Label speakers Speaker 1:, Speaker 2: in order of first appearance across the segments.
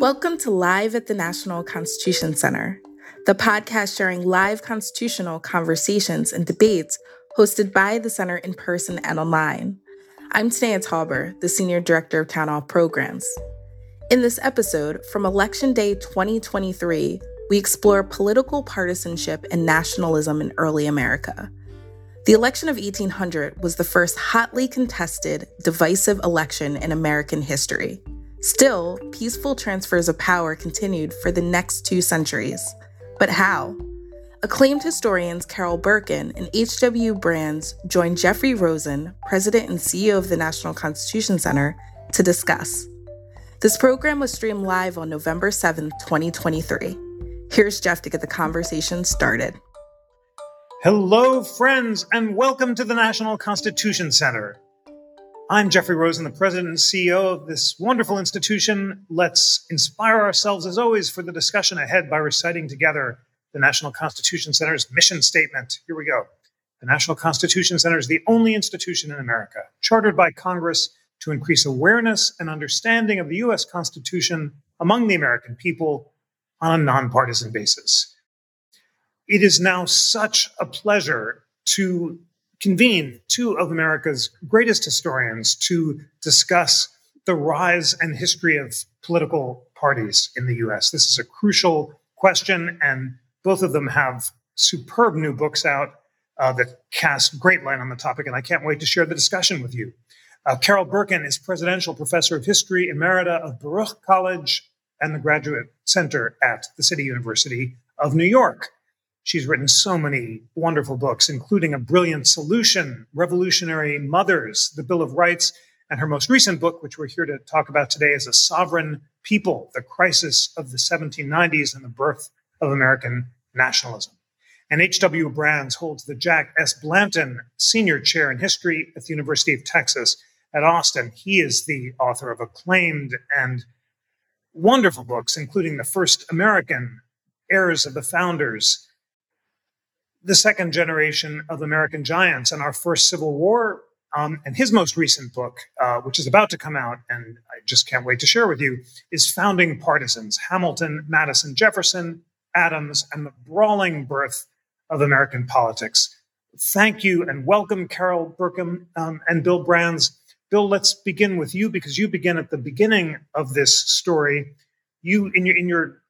Speaker 1: Welcome to Live at the National Constitution Center, the podcast sharing live constitutional conversations and debates hosted by the center in person and online. I'm Tanaya Tauber, the Senior Director of Town Hall Programs. In this episode, from Election Day 2023, we explore political partisanship and nationalism in early America. The election of 1800 was the first hotly contested, divisive election in American history. Still, peaceful transfers of power continued for the next two centuries. But how? Acclaimed historians Carol Berkin and H.W. Brands joined Jeffrey Rosen, president and CEO of the National Constitution Center, to discuss. This program was streamed live on November 7, 2023. Here's Jeff to get the conversation started.
Speaker 2: Hello, friends, and welcome to the National Constitution Center. I'm Jeffrey Rosen, the president and CEO of this wonderful institution. Let's inspire ourselves, as always, for the discussion ahead by reciting together the National Constitution Center's mission statement. Here we go. The National Constitution Center is the only institution in America chartered by Congress to increase awareness and understanding of the U.S. Constitution among the American people on a nonpartisan basis it is now such a pleasure to convene two of America's greatest historians to discuss the rise and history of political parties in the US. This is a crucial question, and both of them have superb new books out uh, that cast great light on the topic, and I can't wait to share the discussion with you. Uh, Carol Berkin is Presidential Professor of History Emerita of Baruch College and the Graduate Center at the City University of New York. She's written so many wonderful books, including A Brilliant Solution, Revolutionary Mothers, The Bill of Rights, and her most recent book, which we're here to talk about today, is A Sovereign People The Crisis of the 1790s and the Birth of American Nationalism. And H.W. Brands holds the Jack S. Blanton Senior Chair in History at the University of Texas at Austin. He is the author of acclaimed and wonderful books, including The First American, Heirs of the Founders, the second generation of American giants and our first Civil War. Um, and his most recent book, uh, which is about to come out, and I just can't wait to share with you, is Founding Partisans Hamilton, Madison, Jefferson, Adams, and the brawling birth of American politics. Thank you and welcome, Carol Berkin um, and Bill Brands. Bill, let's begin with you because you begin at the beginning of this story. You, in your in your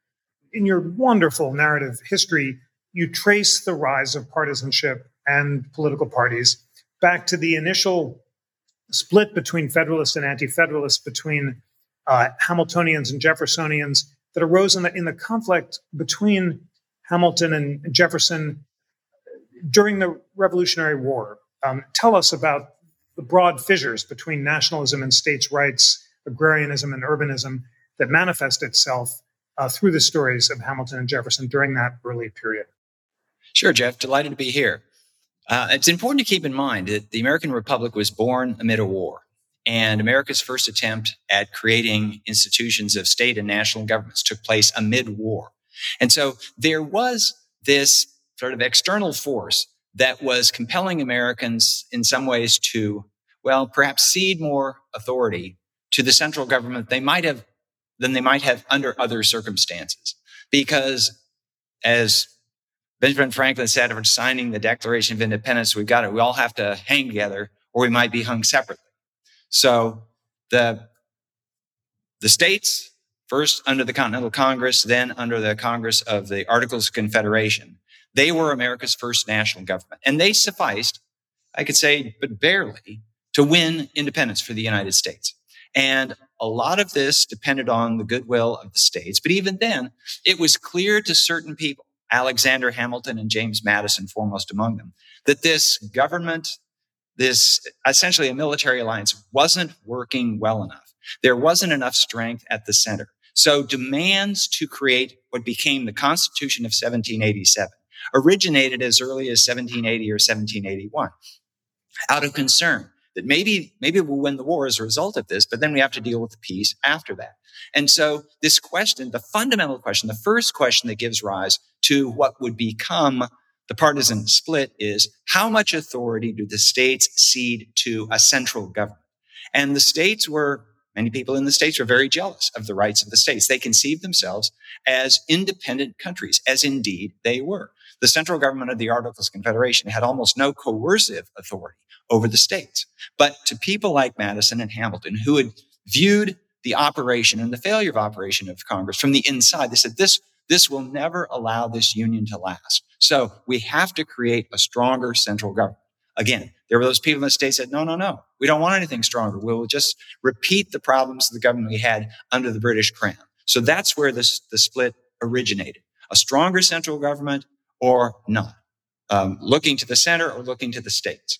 Speaker 2: in your wonderful narrative history, you trace the rise of partisanship and political parties back to the initial split between Federalists and Anti Federalists, between uh, Hamiltonians and Jeffersonians that arose in the, in the conflict between Hamilton and Jefferson during the Revolutionary War. Um, tell us about the broad fissures between nationalism and states' rights, agrarianism and urbanism that manifest itself uh, through the stories of Hamilton and Jefferson during that early period.
Speaker 3: Sure, Jeff. Delighted to be here. Uh, it's important to keep in mind that the American Republic was born amid a war, and America's first attempt at creating institutions of state and national governments took place amid war. And so there was this sort of external force that was compelling Americans in some ways to, well, perhaps cede more authority to the central government they might have than they might have under other circumstances. Because as Benjamin Franklin said, after signing the Declaration of Independence, we've got it. We all have to hang together or we might be hung separately. So the, the states, first under the Continental Congress, then under the Congress of the Articles of Confederation, they were America's first national government. And they sufficed, I could say, but barely, to win independence for the United States. And a lot of this depended on the goodwill of the states. But even then, it was clear to certain people Alexander Hamilton and James Madison foremost among them, that this government, this essentially a military alliance wasn't working well enough. There wasn't enough strength at the center. So demands to create what became the Constitution of 1787 originated as early as 1780 or 1781 out of concern that maybe, maybe we'll win the war as a result of this, but then we have to deal with the peace after that. And so this question, the fundamental question, the first question that gives rise to what would become the partisan split is how much authority do the states cede to a central government? And the states were Many people in the states were very jealous of the rights of the states. They conceived themselves as independent countries, as indeed they were. The central government of the Articles of Confederation had almost no coercive authority over the states. But to people like Madison and Hamilton, who had viewed the operation and the failure of operation of Congress from the inside, they said, this, this will never allow this union to last. So we have to create a stronger central government. Again, there were those people in the state said, no, no, no, we don't want anything stronger. We'll just repeat the problems of the government we had under the British Crown. So that's where this, the split originated. A stronger central government or not. Um, looking to the center or looking to the states.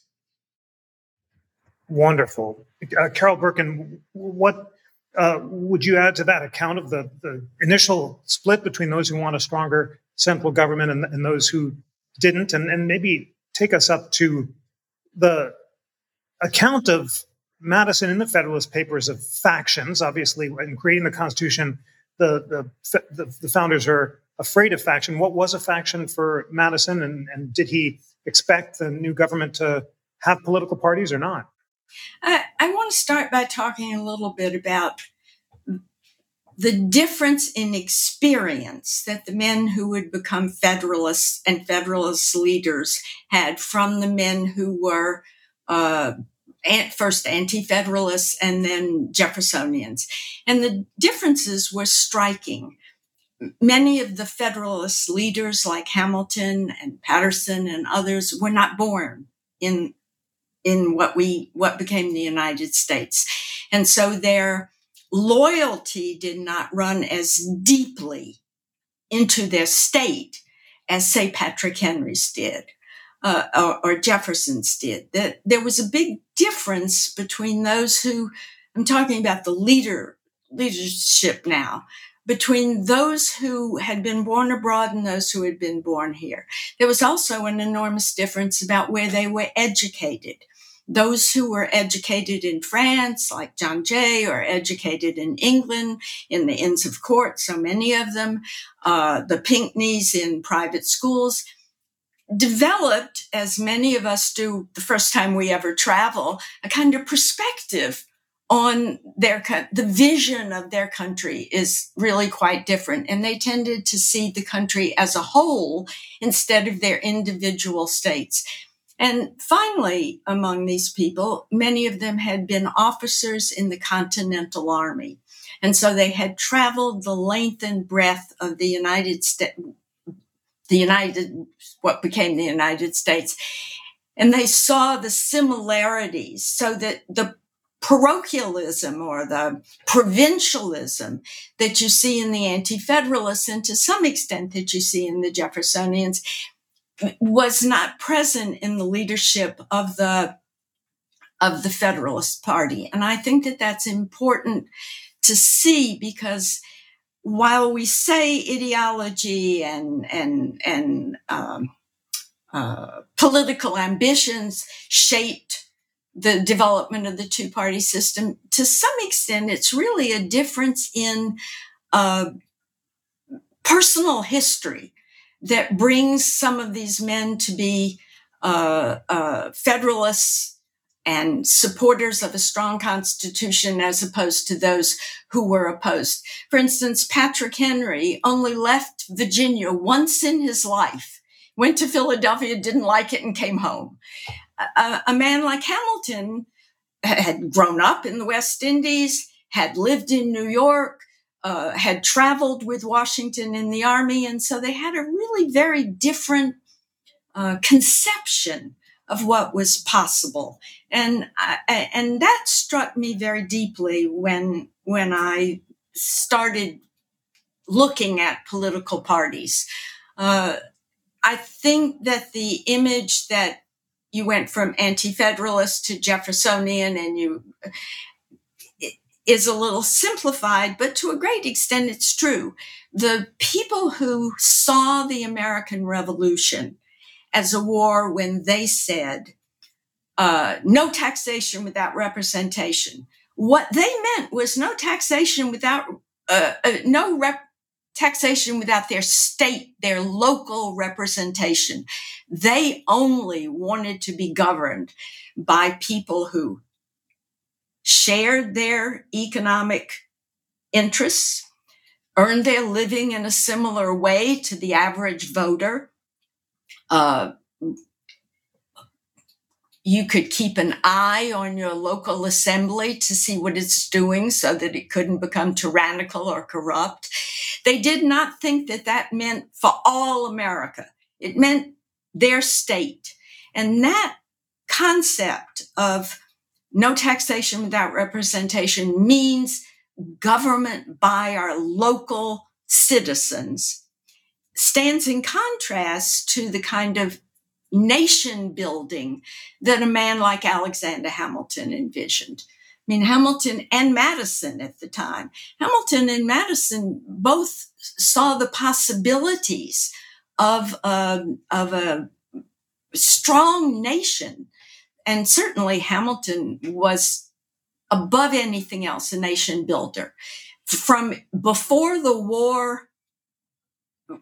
Speaker 2: Wonderful. Uh, Carol Berkin, what uh, would you add to that account of the, the initial split between those who want a stronger central government and, and those who didn't? And, and maybe take us up to the account of Madison in the Federalist Papers of factions. Obviously, in creating the Constitution, the, the, the, the founders are afraid of faction. What was a faction for Madison, and, and did he expect the new government to have political parties or not?
Speaker 4: I, I want to start by talking a little bit about the difference in experience that the men who would become Federalists and Federalist leaders had from the men who were uh, first anti-Federalists and then Jeffersonians. And the differences were striking. Many of the Federalist leaders like Hamilton and Paterson and others were not born in in what we what became the United States. And so their loyalty did not run as deeply into their state as, say, Patrick Henry's did. Uh, or, or, Jefferson's did. That there was a big difference between those who I'm talking about the leader leadership now between those who had been born abroad and those who had been born here. There was also an enormous difference about where they were educated those who were educated in France, like John Jay, or educated in England in the Inns of Court, so many of them, uh, the Pinckneys in private schools, developed, as many of us do the first time we ever travel, a kind of perspective on their the vision of their country is really quite different and they tended to see the country as a whole instead of their individual states and finally, among these people, many of them had been officers in the Continental Army. And so they had traveled the length and breadth of the United States, the United, what became the United States. And they saw the similarities so that the parochialism or the provincialism that you see in the anti-federalists and to some extent that you see in the Jeffersonians was not present in the leadership of the of the Federalist Party, and I think that that's important to see because while we say ideology and and and um, uh, political ambitions shaped the development of the two party system, to some extent, it's really a difference in uh, personal history that brings some of these men to be uh, uh, Federalists and supporters of a strong constitution as opposed to those who were opposed. For instance, Patrick Henry only left Virginia once in his life, went to Philadelphia, didn't like it, and came home. A, a man like Hamilton had grown up in the West Indies, had lived in New York, uh, had traveled with Washington in the army, and so they had a really very different uh, conception of what was possible, and I, and that struck me very deeply when when I started looking at political parties. Uh, I think that the image that you went from anti-federalist to Jeffersonian, and you is a little simplified, but to a great extent, it's true. The people who saw the American Revolution as a war when they said, uh, no taxation without representation. What they meant was no taxation without, uh, uh, no rep- taxation without their state, their local representation. They only wanted to be governed by people who shared their economic interests, earned their living in a similar way to the average voter. Uh, you could keep an eye on your local assembly to see what it's doing so that it couldn't become tyrannical or corrupt. They did not think that that meant for all America. It meant their state. And that concept of no taxation without representation means government by our local citizens stands in contrast to the kind of nation building that a man like Alexander Hamilton envisioned. I mean, Hamilton and Madison at the time. Hamilton and Madison both saw the possibilities of, um, of a strong nation. And certainly Hamilton was above anything else a nation builder. From before the war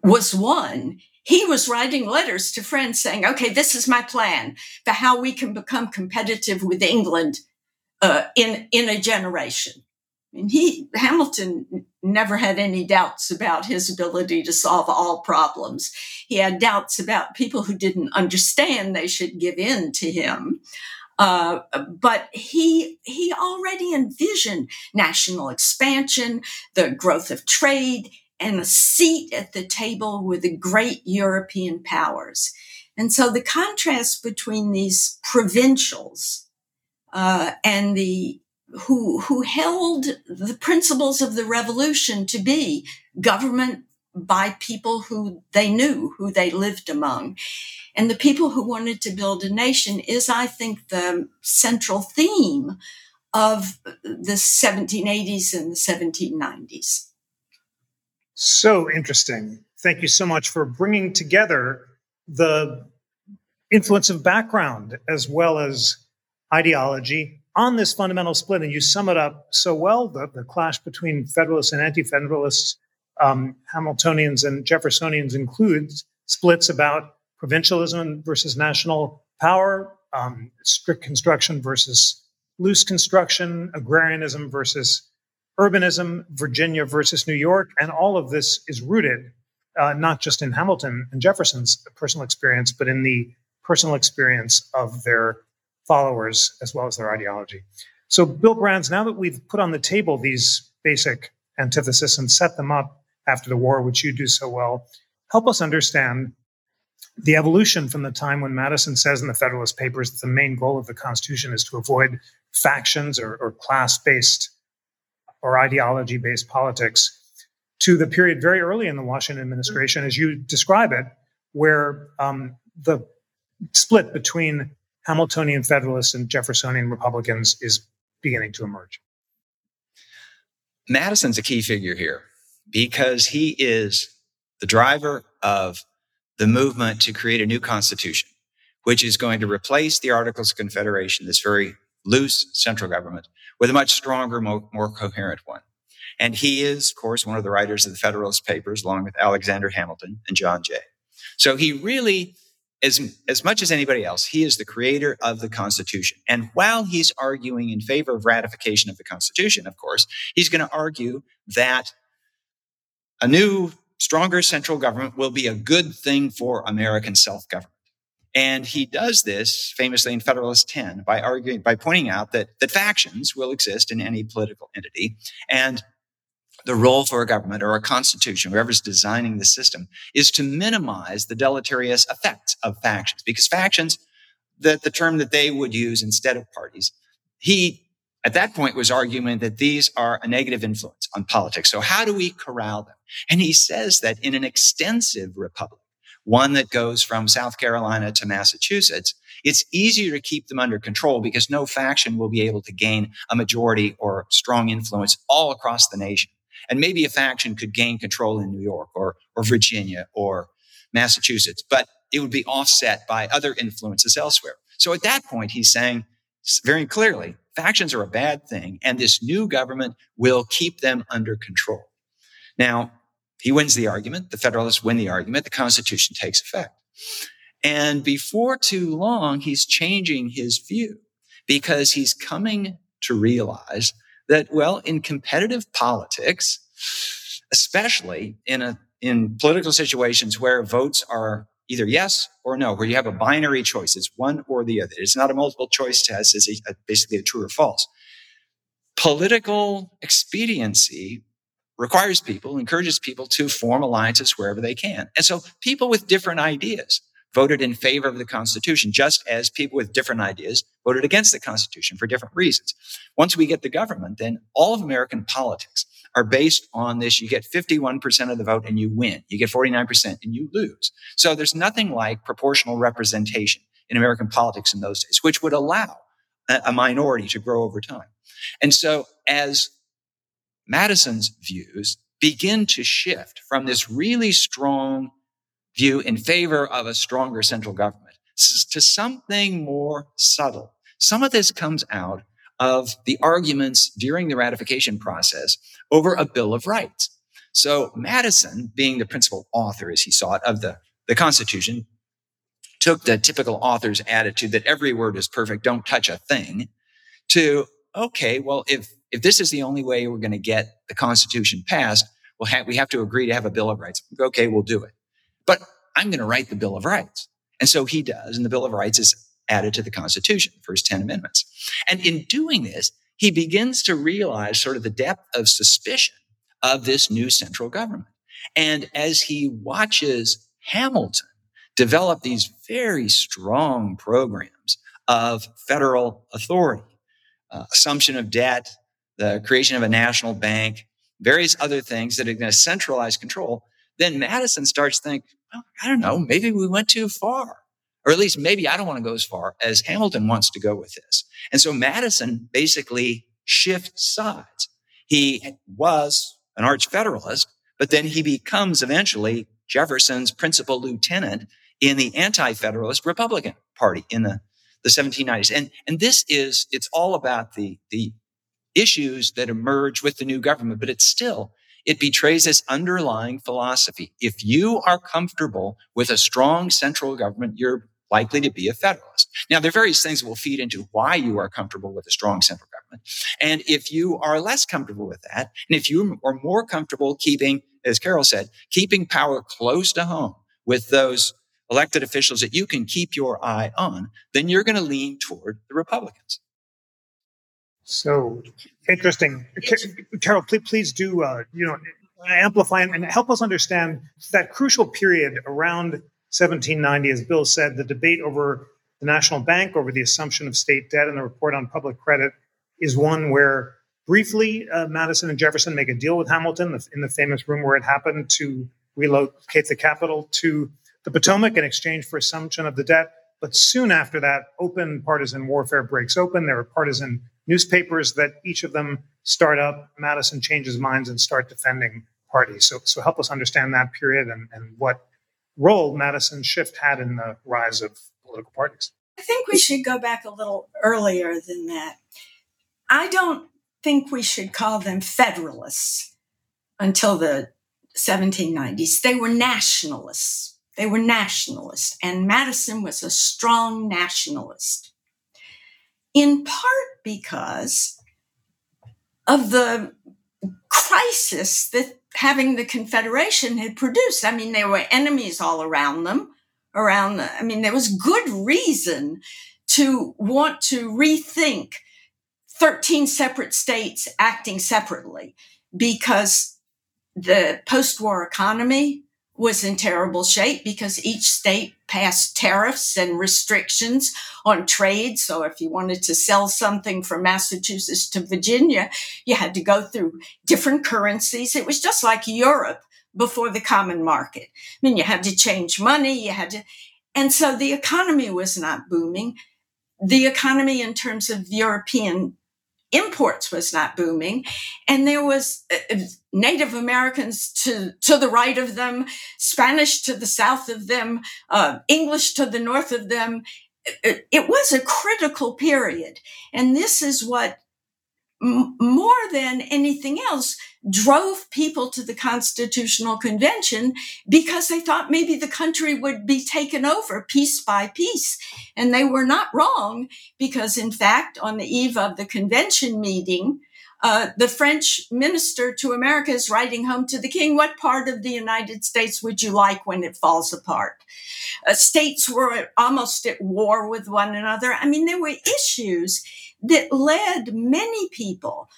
Speaker 4: was won, he was writing letters to friends saying, okay, this is my plan for how we can become competitive with England uh, in, in a generation. And he, Hamilton never had any doubts about his ability to solve all problems. He had doubts about people who didn't understand they should give in to him. Uh, but he he already envisioned national expansion, the growth of trade, and a seat at the table with the great European powers. And so the contrast between these provincials uh, and the who who held the principles of the revolution to be government by people who they knew, who they lived among, and the people who wanted to build a nation is, I think, the central theme of the 1780s and the 1790s.
Speaker 2: So interesting. Thank you so much for bringing together the influence of background as well as ideology on this fundamental split. And you sum it up so well the, the clash between Federalists and Anti Federalists, um, Hamiltonians and Jeffersonians includes splits about provincialism versus national power, um, strict construction versus loose construction, agrarianism versus urbanism, Virginia versus New York, and all of this is rooted uh, not just in Hamilton and Jefferson's personal experience, but in the personal experience of their followers as well as their ideology. So, Bill Brands, now that we've put on the table these basic antitheses and set them up after the war, which you do so well, help us understand the evolution from the time when Madison says in the Federalist Papers that the main goal of the Constitution is to avoid factions or, or class based or ideology based politics to the period very early in the Washington administration, as you describe it, where um, the split between Hamiltonian Federalists and Jeffersonian Republicans is beginning to emerge.
Speaker 3: Madison's a key figure here because he is the driver of the movement to create a new constitution, which is going to replace the Articles of Confederation, this very loose central government, with a much stronger, more, more coherent one. And he is, of course, one of the writers of the Federalist Papers, along with Alexander Hamilton and John Jay. So he really, as, as much as anybody else, he is the creator of the Constitution. And while he's arguing in favor of ratification of the Constitution, of course, he's going to argue that a new, stronger central government will be a good thing for American self government. And he does this famously in Federalist 10 by arguing, by pointing out that, that factions will exist in any political entity. And the role for a government or a constitution, whoever's designing the system, is to minimize the deleterious effects of factions. Because factions, the, the term that they would use instead of parties, he at that point was arguing that these are a negative influence on politics. So how do we corral them? And he says that in an extensive republic, one that goes from South Carolina to Massachusetts, it's easier to keep them under control because no faction will be able to gain a majority or strong influence all across the nation. And maybe a faction could gain control in New York or, or Virginia or Massachusetts, but it would be offset by other influences elsewhere. So at that point, he's saying very clearly, factions are a bad thing, and this new government will keep them under control. Now, he wins the argument. The Federalists win the argument. The Constitution takes effect. And before too long, he's changing his view because he's coming to realize that, well, in competitive politics, especially in a in political situations where votes are either yes or no, where you have a binary choice, it's one or the other. It's not a multiple choice test; it's a, a, basically a true or false. Political expediency requires people, encourages people to form alliances wherever they can, and so people with different ideas voted in favor of the Constitution, just as people with different ideas voted against the Constitution for different reasons. Once we get the government, then all of American politics are based on this. You get 51% of the vote and you win. You get 49% and you lose. So there's nothing like proportional representation in American politics in those days, which would allow a minority to grow over time. And so as Madison's views begin to shift from this really strong view in favor of a stronger central government to something more subtle. Some of this comes out of the arguments during the ratification process over a Bill of Rights. So Madison, being the principal author, as he saw it, of the, the Constitution, took the typical author's attitude that every word is perfect, don't touch a thing, to, okay, well, if, if this is the only way we're going to get the Constitution passed, we'll ha- we have to agree to have a Bill of Rights. Okay, we'll do it. But I'm going to write the Bill of Rights. And so he does. And the Bill of Rights is added to the Constitution, the first 10 amendments. And in doing this, he begins to realize sort of the depth of suspicion of this new central government. And as he watches Hamilton develop these very strong programs of federal authority, uh, assumption of debt, the creation of a national bank, various other things that are going to centralize control, then Madison starts to think, I don't know, maybe we went too far. Or at least maybe I don't want to go as far as Hamilton wants to go with this. And so Madison basically shifts sides. He was an arch federalist, but then he becomes eventually Jefferson's principal lieutenant in the anti-federalist Republican Party in the, the 1790s. And, and this is, it's all about the, the issues that emerge with the new government, but it's still it betrays this underlying philosophy. If you are comfortable with a strong central government, you're likely to be a federalist. Now, there are various things that will feed into why you are comfortable with a strong central government. And if you are less comfortable with that, and if you are more comfortable keeping, as Carol said, keeping power close to home with those elected officials that you can keep your eye on, then you're going to lean toward the Republicans.
Speaker 2: So interesting, Carol. Please, please do uh, you know amplify and help us understand that crucial period around 1790, as Bill said, the debate over the national bank, over the assumption of state debt, and the report on public credit is one where briefly uh, Madison and Jefferson make a deal with Hamilton in the famous room where it happened to relocate the capital to the Potomac in exchange for assumption of the debt. But soon after that, open partisan warfare breaks open. There are partisan newspapers that each of them start up. Madison changes minds and start defending parties. So, so help us understand that period and, and what role Madison's shift had in the rise of political parties.
Speaker 4: I think we should go back a little earlier than that. I don't think we should call them Federalists until the 1790s. They were nationalists. They were nationalists, and Madison was a strong nationalist in part because of the crisis that having the Confederation had produced. I mean, there were enemies all around them, around, the, I mean, there was good reason to want to rethink 13 separate states acting separately because the post war economy was in terrible shape because each state passed tariffs and restrictions on trade. So if you wanted to sell something from Massachusetts to Virginia, you had to go through different currencies. It was just like Europe before the common market. I mean, you had to change money, you had to, and so the economy was not booming. The economy in terms of European imports was not booming. And there was uh, uh, native americans to to the right of them spanish to the south of them uh, english to the north of them. It, it, was a critical period. And this is what m- more than anything else, drove people to the Constitutional Convention because they thought maybe the country would be taken over piece by piece. And they were not wrong because, in fact, on the eve of the convention meeting, uh, the French minister to America is writing home to the king, What part of the United States would you like when it falls apart? Uh, states were almost at war with one another. I mean, there were issues that led many people,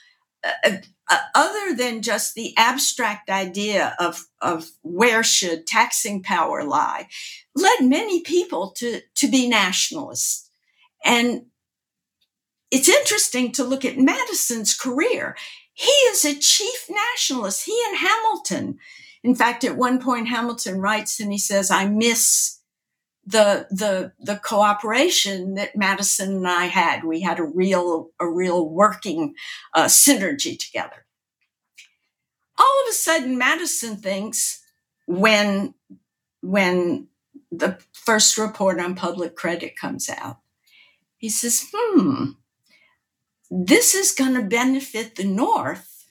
Speaker 4: uh, uh, other than just the abstract idea of, of where should taxing power lie, led many people to, to be nationalists. And it's interesting to look at Madison's career. He is a chief nationalist. He and Hamilton. In fact, at one point, Hamilton writes and he says, I miss the the the cooperation that Madison and I had. We had a real a real working uh, synergy together. All of a sudden, Madison thinks when when the first report on public credit comes out, he says, "Hmm, this is going to benefit the North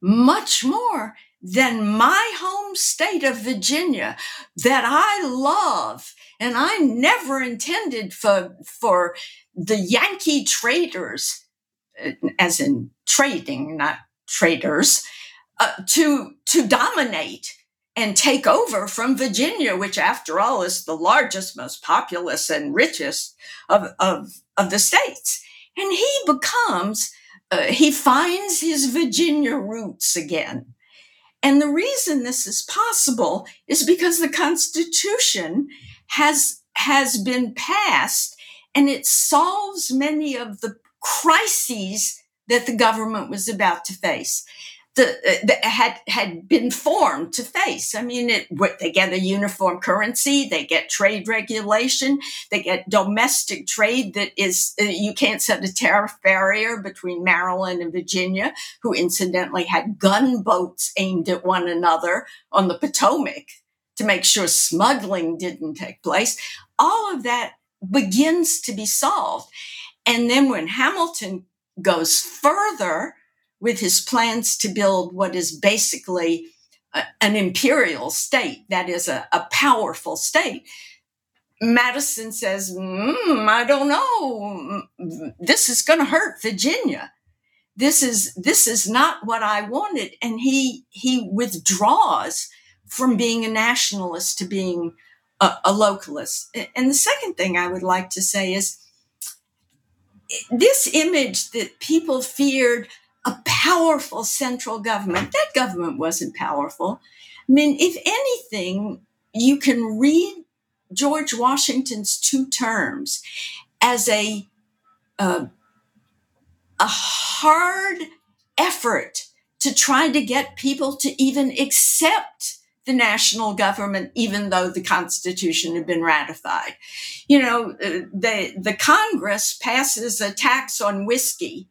Speaker 4: much more." Than my home state of Virginia that I love and I never intended for, for the Yankee traders, uh, as in trading, not traders, uh, to, to dominate and take over from Virginia, which after all is the largest, most populous and richest of, of, of the states. And he becomes, uh, he finds his Virginia roots again. And the reason this is possible is because the Constitution has, has been passed and it solves many of the crises that the government was about to face. The, uh, that had had been formed to face. I mean, it, they get a uniform currency, they get trade regulation, they get domestic trade that is uh, you can't set a tariff barrier between Maryland and Virginia, who incidentally had gunboats aimed at one another on the Potomac to make sure smuggling didn't take place. All of that begins to be solved. And then when Hamilton goes further with his plans to build what is basically a, an imperial state, that is a, a powerful state, Madison says, mm, I don't know. This is going to hurt Virginia. This is, this is not what I wanted. And he, he withdraws from being a nationalist to being a, a localist. And the second thing I would like to say is this image that people feared a powerful central government, that government wasn't powerful. I mean, if anything, you can read George Washington's two terms as a uh, a hard effort to try to get people to even accept the national government, even though the Constitution had been ratified. You know, uh, the, the Congress passes a tax on whiskey,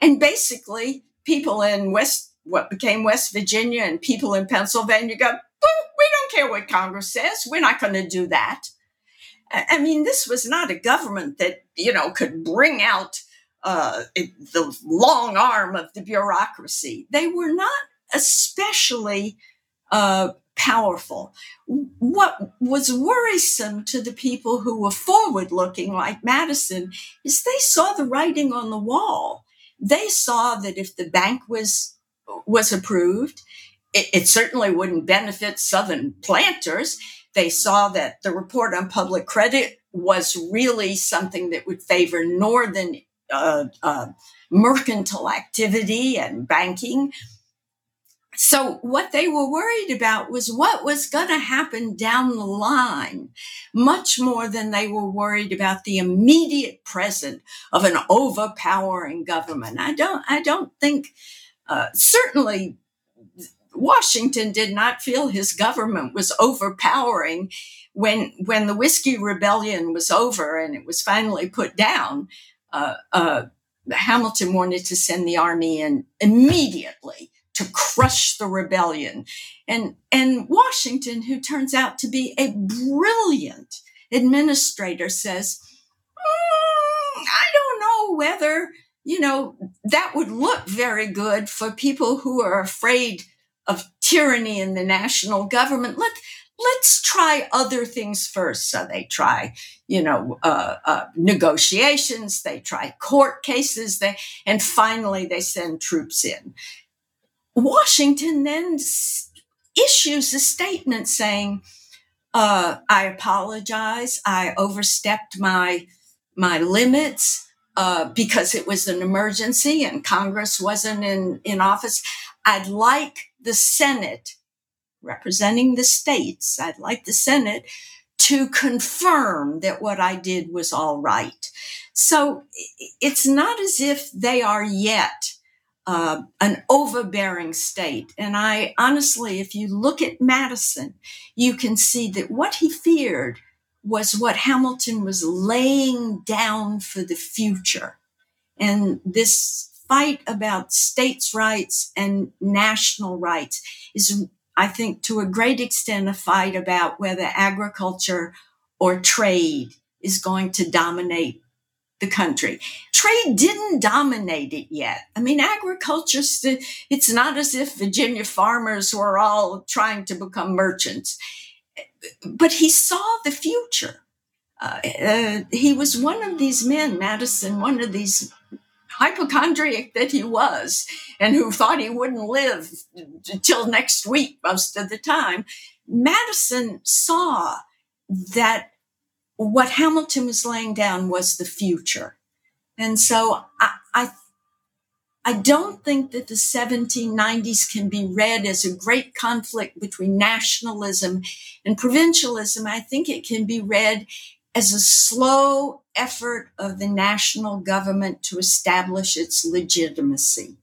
Speaker 4: and basically, people in West, what became West Virginia and people in Pennsylvania go, we don't care what Congress says. We're not going to do that. I mean, this was not a government that, you know, could bring out uh, the long arm of the bureaucracy. They were not especially uh, powerful. What was worrisome to the people who were forward looking, like Madison, is they saw the writing on the wall. They saw that if the bank was was approved, it, it certainly wouldn't benefit Southern planters. They saw that the report on public credit was really something that would favor Northern uh, uh, mercantile activity and banking so what they were worried about was what was going to happen down the line, much more than they were worried about the immediate present of an overpowering government. I don't, I don't think, uh, certainly Washington did not feel his government was overpowering when, when the whiskey rebellion was over and it was finally put down. Uh, uh, Hamilton wanted to send the army in immediately to crush the rebellion. And, and Washington, who turns out to be a brilliant administrator, says, mm, I don't know whether you know, that would look very good for people who are afraid of tyranny in the national government. Let, let's try other things first. So they try, you know, uh, uh, negotiations, they try court cases, they, and finally they send troops in. Washington then issues a statement saying, uh, I apologize. I overstepped my my limits uh, because it was an emergency and Congress wasn't in, in office. I'd like the Senate representing the states. I'd like the Senate to confirm that what I did was all right. So it's not as if they are yet uh, an overbearing state. And I honestly, if you look at Madison, you can see that what he feared was what Hamilton was laying down for the future. And this fight about states' rights and national rights is, I think, to a great extent, a fight about whether agriculture or trade is going to dominate the country. Trade didn't dominate it yet. I mean, agriculture, it's not as if Virginia farmers were all trying to become merchants but he saw the future. Uh, uh, he was one of these men, Madison, one of these hypochondriac that he was, and who thought he wouldn't live till next week most of the time. Madison saw that what Hamilton was laying down was the future. And so I, I I don't think that the 1790s can be read as a great conflict between nationalism and provincialism. I think it can be read as a slow effort of the national government to establish its legitimacy.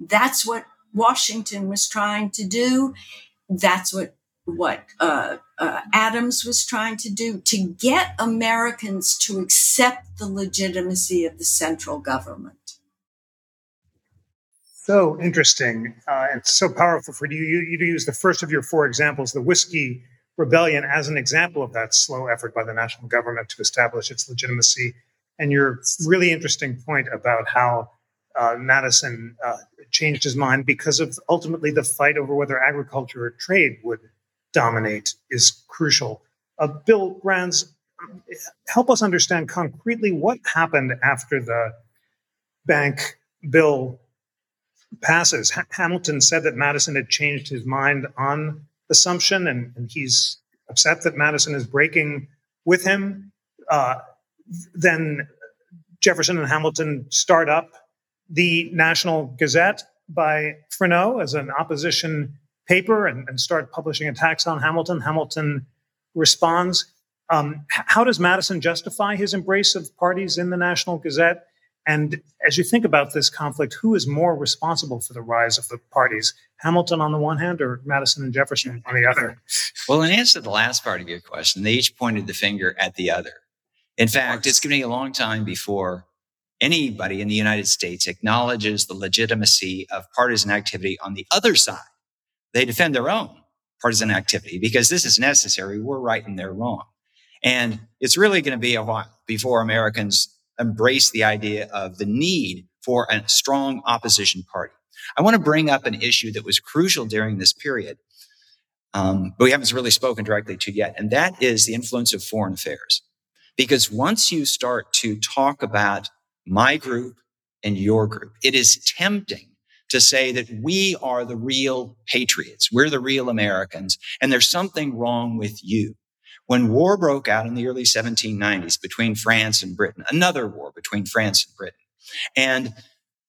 Speaker 4: That's what Washington was trying to do. That's what what uh, uh, Adams was trying to do to get Americans to accept the legitimacy of the central government
Speaker 2: so interesting uh, and so powerful for you. you. You use the first of your four examples, the Whiskey Rebellion, as an example of that slow effort by the national government to establish its legitimacy. And your really interesting point about how uh, Madison uh, changed his mind because of ultimately the fight over whether agriculture or trade would dominate is crucial. Uh, Bill Brands, help us understand concretely what happened after the bank bill passes. Hamilton said that Madison had changed his mind on assumption, and, and he's upset that Madison is breaking with him. Uh, then Jefferson and Hamilton start up the National Gazette by Freneau as an opposition paper and, and start publishing attacks on Hamilton. Hamilton responds. Um, how does Madison justify his embrace of parties in the National Gazette? And as you think about this conflict, who is more responsible for the rise of the parties? Hamilton on the one hand or Madison and Jefferson on the other?
Speaker 3: Well, in answer to the last part of your question, they each pointed the finger at the other. In fact, it's going to be a long time before anybody in the United States acknowledges the legitimacy of partisan activity on the other side. They defend their own partisan activity because this is necessary. We're right and they're wrong. And it's really going to be a while before Americans embrace the idea of the need for a strong opposition party. I want to bring up an issue that was crucial during this period, um, but we haven't really spoken directly to yet, and that is the influence of foreign affairs. Because once you start to talk about my group and your group, it is tempting to say that we are the real patriots. We're the real Americans, and there's something wrong with you. When war broke out in the early 1790s between France and Britain, another war between France and Britain, and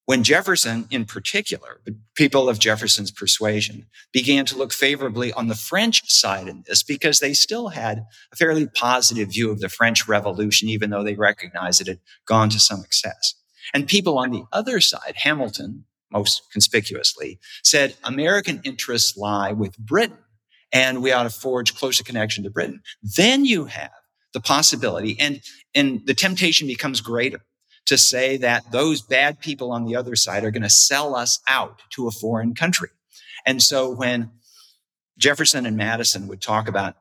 Speaker 3: when Jefferson, in particular, people of Jefferson's persuasion, began to look favorably on the French side in this because they still had a fairly positive view of the French Revolution, even though they recognized it had gone to some excess. And people on the other side, Hamilton, most conspicuously, said American interests lie with Britain and we ought to forge closer connection to Britain. Then you have the possibility and, and the temptation becomes greater to say that those bad people on the other side are going to sell us out to a foreign country. And so when Jefferson and Madison would talk about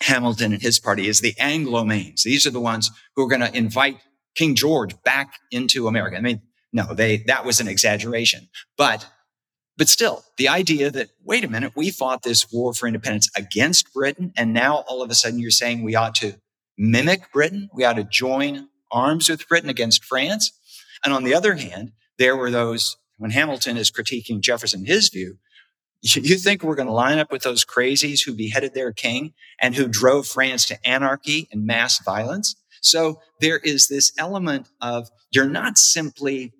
Speaker 3: Hamilton and his party as the Anglo-Manes, these are the ones who are going to invite King George back into America. I mean, No, they, that was an exaggeration. But, but still, the idea that, wait a minute, we fought this war for independence against Britain. And now all of a sudden you're saying we ought to mimic Britain. We ought to join arms with Britain against France. And on the other hand, there were those, when Hamilton is critiquing Jefferson, his view, you think we're going to line up with those crazies who beheaded their king and who drove France to anarchy and mass violence? So there is this element of you're not simply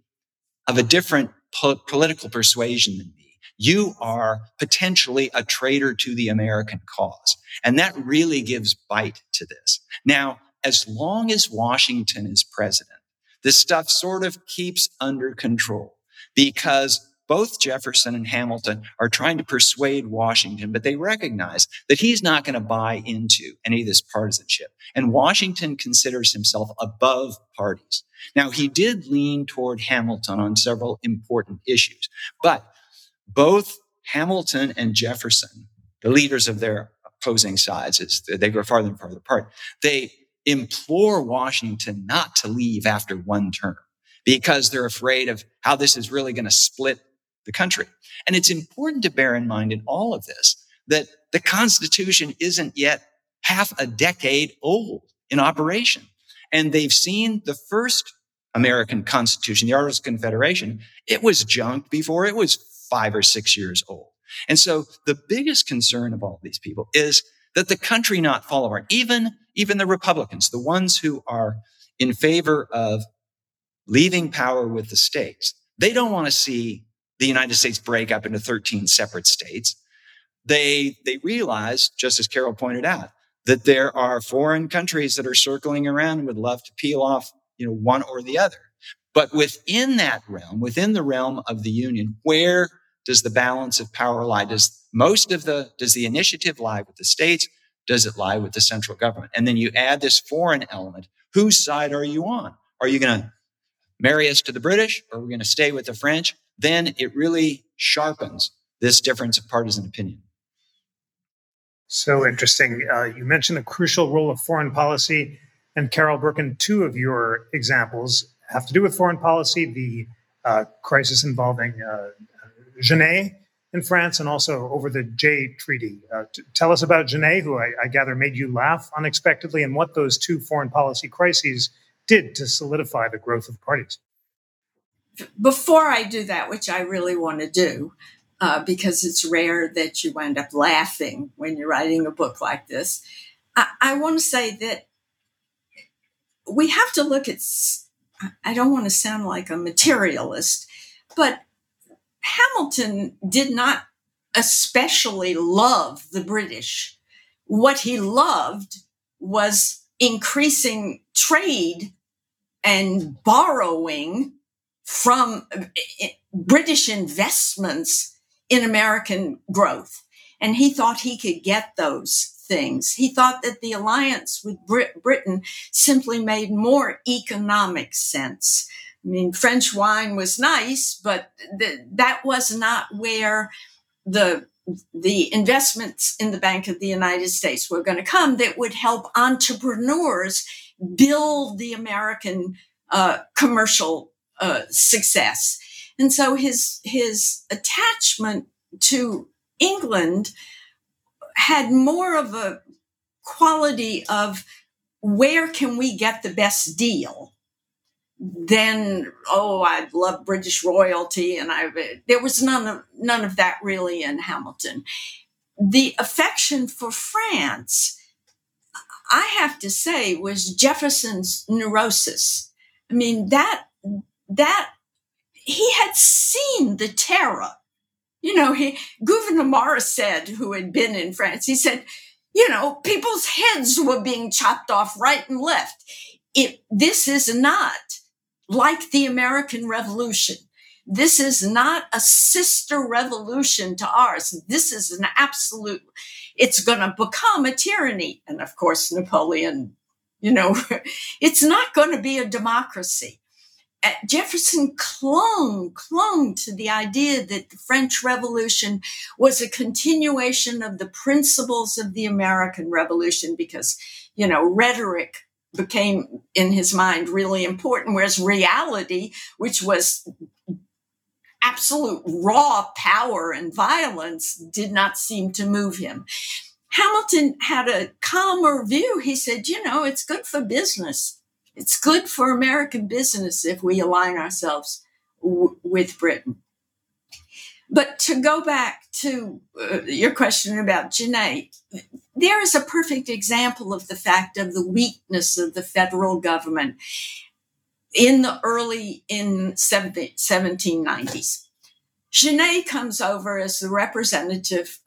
Speaker 3: of a different po- political persuasion than me. You are potentially a traitor to the American cause. And that really gives bite to this. Now, as long as Washington is president, this stuff sort of keeps under control because both Jefferson and Hamilton are trying to persuade Washington, but they recognize that he's not going to buy into any of this partisanship. And Washington considers himself above parties. Now, he did lean toward Hamilton on several important issues, but both Hamilton and Jefferson, the leaders of their opposing sides, as they grow farther and farther apart, they implore Washington not to leave after one term because they're afraid of how this is really going to split the country. And it's important to bear in mind in all of this that the Constitution isn't yet half a decade old in operation. And they've seen the first American Constitution, the Articles of Confederation, it was junked before it was five or six years old. And so the biggest concern of all these people is that the country not fall apart. Even, even the Republicans, the ones who are in favor of leaving power with the states, they don't want to see the United States break up into 13 separate states. They, they realize, just as Carol pointed out, that there are foreign countries that are circling around and would love to peel off, you know, one or the other. But within that realm, within the realm of the union, where does the balance of power lie? Does most of the, does the initiative lie with the states? Does it lie with the central government? And then you add this foreign element. Whose side are you on? Are you going to marry us to the British or are we going to stay with the French? Then it really sharpens this difference of partisan opinion.
Speaker 2: So interesting. Uh, you mentioned the crucial role of foreign policy. And Carol Berkin, two of your examples have to do with foreign policy the uh, crisis involving uh, Genet in France and also over the Jay Treaty. Uh, t- tell us about Genet, who I, I, gather made you laugh unexpectedly, and what those two foreign policy crises did to solidify the growth of parties.
Speaker 4: Before I do that, which I really want to do, uh, because it's rare that you wind up laughing when you're writing a book like this, I, I want to say that we have to look at, I don't want to sound like a materialist, but Hamilton did not especially love the British. What he loved was increasing trade and borrowing from eh, British investments in American growth. And he thought he could get those things. He thought that the alliance with Brit- Britain simply made more economic sense. I mean, French wine was nice, but th- that was not where the the investments in the Bank of the United States were going to come that would help entrepreneurs build the American uh, commercial uh, success. And so his his attachment to England had more of a quality of where can we get the best deal then oh i love british royalty and i there was none of none of that really in hamilton the affection for france i have to say was jefferson's neurosis i mean that that he had seen the terror you know he gouverneur morris said who had been in france he said you know people's heads were being chopped off right and left it, this is not like the American Revolution. This is not a sister revolution to ours. This is an absolute, it's going to become a tyranny. And of course, Napoleon, you know, it's not going to be a democracy. Jefferson clung, clung to the idea that the French Revolution was a continuation of the principles of the American Revolution because, you know, rhetoric became in his mind really important, whereas reality, which was absolute raw power and violence, did not seem to move him. Hamilton had a calmer view. He said, you know, it's good for business. It's good for American business if we align ourselves w- with Britain. But to go back to uh, your question about Genet, there is a perfect example of the fact of the weakness of the federal government in the early in 1790s. Genet comes over as the representative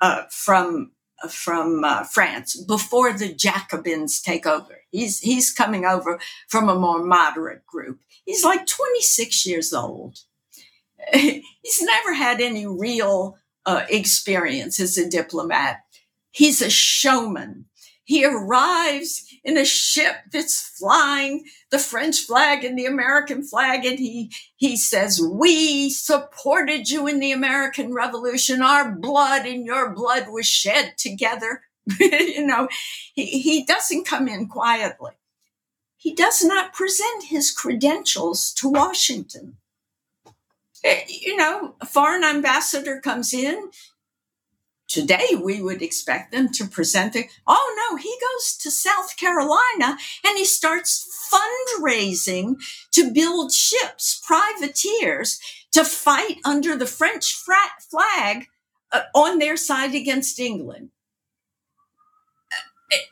Speaker 4: uh, from from uh, France before the Jacobins take over. He's he's coming over from a more moderate group. He's like 26 years old. He's never had any real uh, experience as a diplomat. He's a showman. He arrives in a ship that's flying the French flag and the American flag. And he, he says, we supported you in the American revolution. Our blood and your blood was shed together. you know, he, he doesn't come in quietly. He does not present his credentials to Washington. Eh, you know, a foreign ambassador comes in, Today, we would expect them to present it. Oh no, he goes to South Carolina and he starts fundraising to build ships, privateers, to fight under the French flag uh, on their side against England.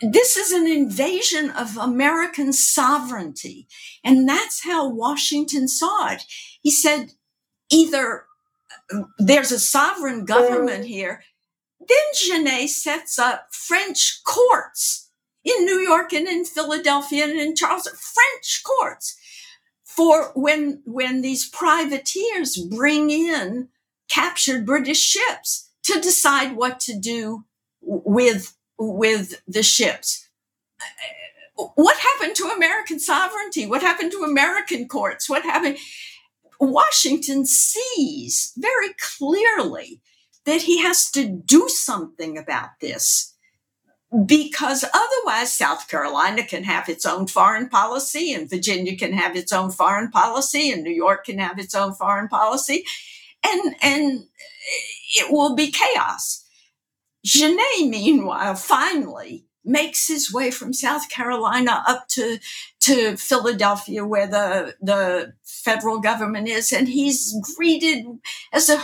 Speaker 4: This is an invasion of American sovereignty. And that's how Washington saw it. He said, either uh, there's a sovereign government here then Genet sets up French courts in New York and in Philadelphia and in Charleston, French courts for when, when these privateers bring in captured British ships to decide what to do with, with the ships. What happened to American sovereignty? What happened to American courts? What happened? Washington sees very clearly that he has to do something about this because otherwise South Carolina can have its own foreign policy and Virginia can have its own foreign policy and New York can have its own foreign policy and and it will be chaos. Genet meanwhile finally makes his way from South Carolina up to to Philadelphia where the the federal government is and he's greeted as a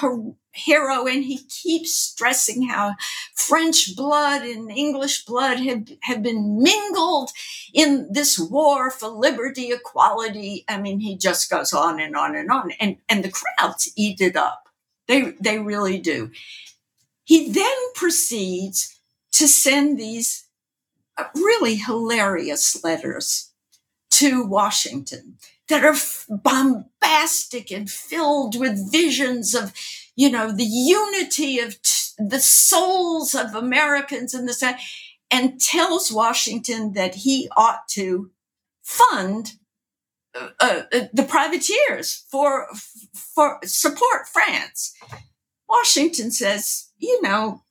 Speaker 4: hero and he keeps stressing how French blood and English blood have, have been mingled in this war for liberty, equality. I mean, he just goes on and on and on and, and the crowds eat it up. They, they really do. He then proceeds to send these really hilarious letters to Washington that are bombastic and filled with visions of you know, the unity of t- the souls of Americans in the and tells Washington that he ought to fund uh, uh, the privateers for for support France. Washington says, you know,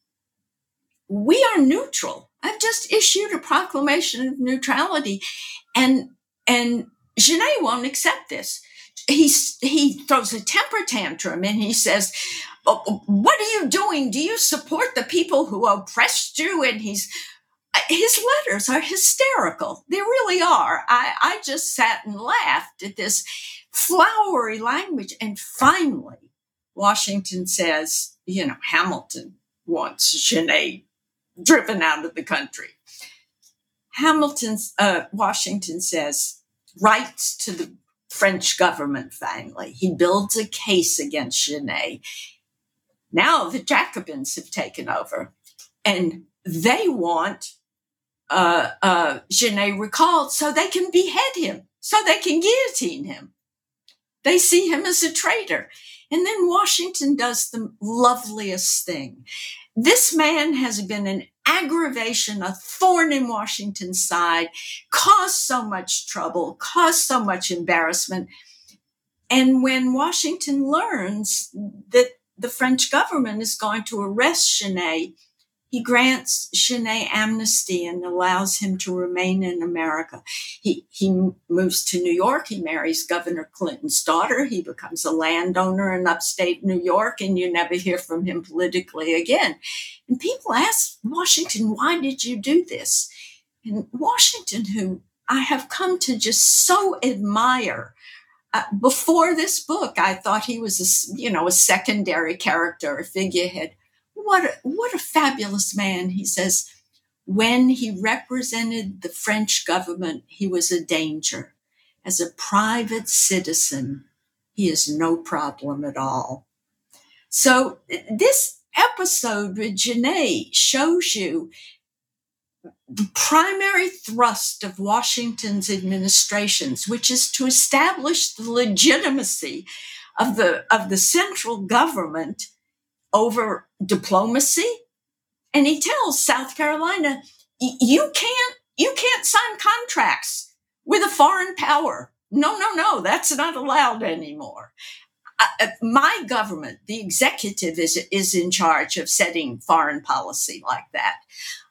Speaker 4: we are neutral. I've just issued a proclamation of neutrality, and and Genet won't accept this he he throws a temper tantrum and he says, oh, "What are you doing? Do you support the people who oppressed you?" And he's uh, his letters are hysterical. They really are. I, I just sat and laughed at this flowery language. And finally, Washington says, you know, Hamilton wants Genet driven out of the country. Hamilton's, uh, Washington says, writes to the French government finally. He builds a case against Genet. Now the Jacobins have taken over and they want uh, uh, Genet recalled so they can behead him, so they can guillotine him. They see him as a traitor. And then Washington does the loveliest thing. This man has been an aggravation, a thorn in Washington's side, caused so much trouble, caused so much embarrassment. And when Washington learns that the French government is going to arrest Genet, he grants Genet amnesty and allows him to remain in America. He, he moves to New York. He marries Governor Clinton's daughter. He becomes a landowner in upstate New York, and you never hear from him politically again. And people ask Washington, why did you do this? And Washington, who I have come to just so admire, uh, before this book, I thought he was a, you know, a secondary character, a figurehead what a, what a fabulous man. He says, when he represented the French government, he was a danger. As a private citizen, he is no problem at all. So this episode with Genet shows you the primary thrust of Washington's administrations, which is to establish the legitimacy of the, of the central government over diplomacy. And he tells South Carolina, you can't, you can't sign contracts with a foreign power. No, no, no, that's not allowed anymore. Uh, my government, the executive, is is in charge of setting foreign policy like that,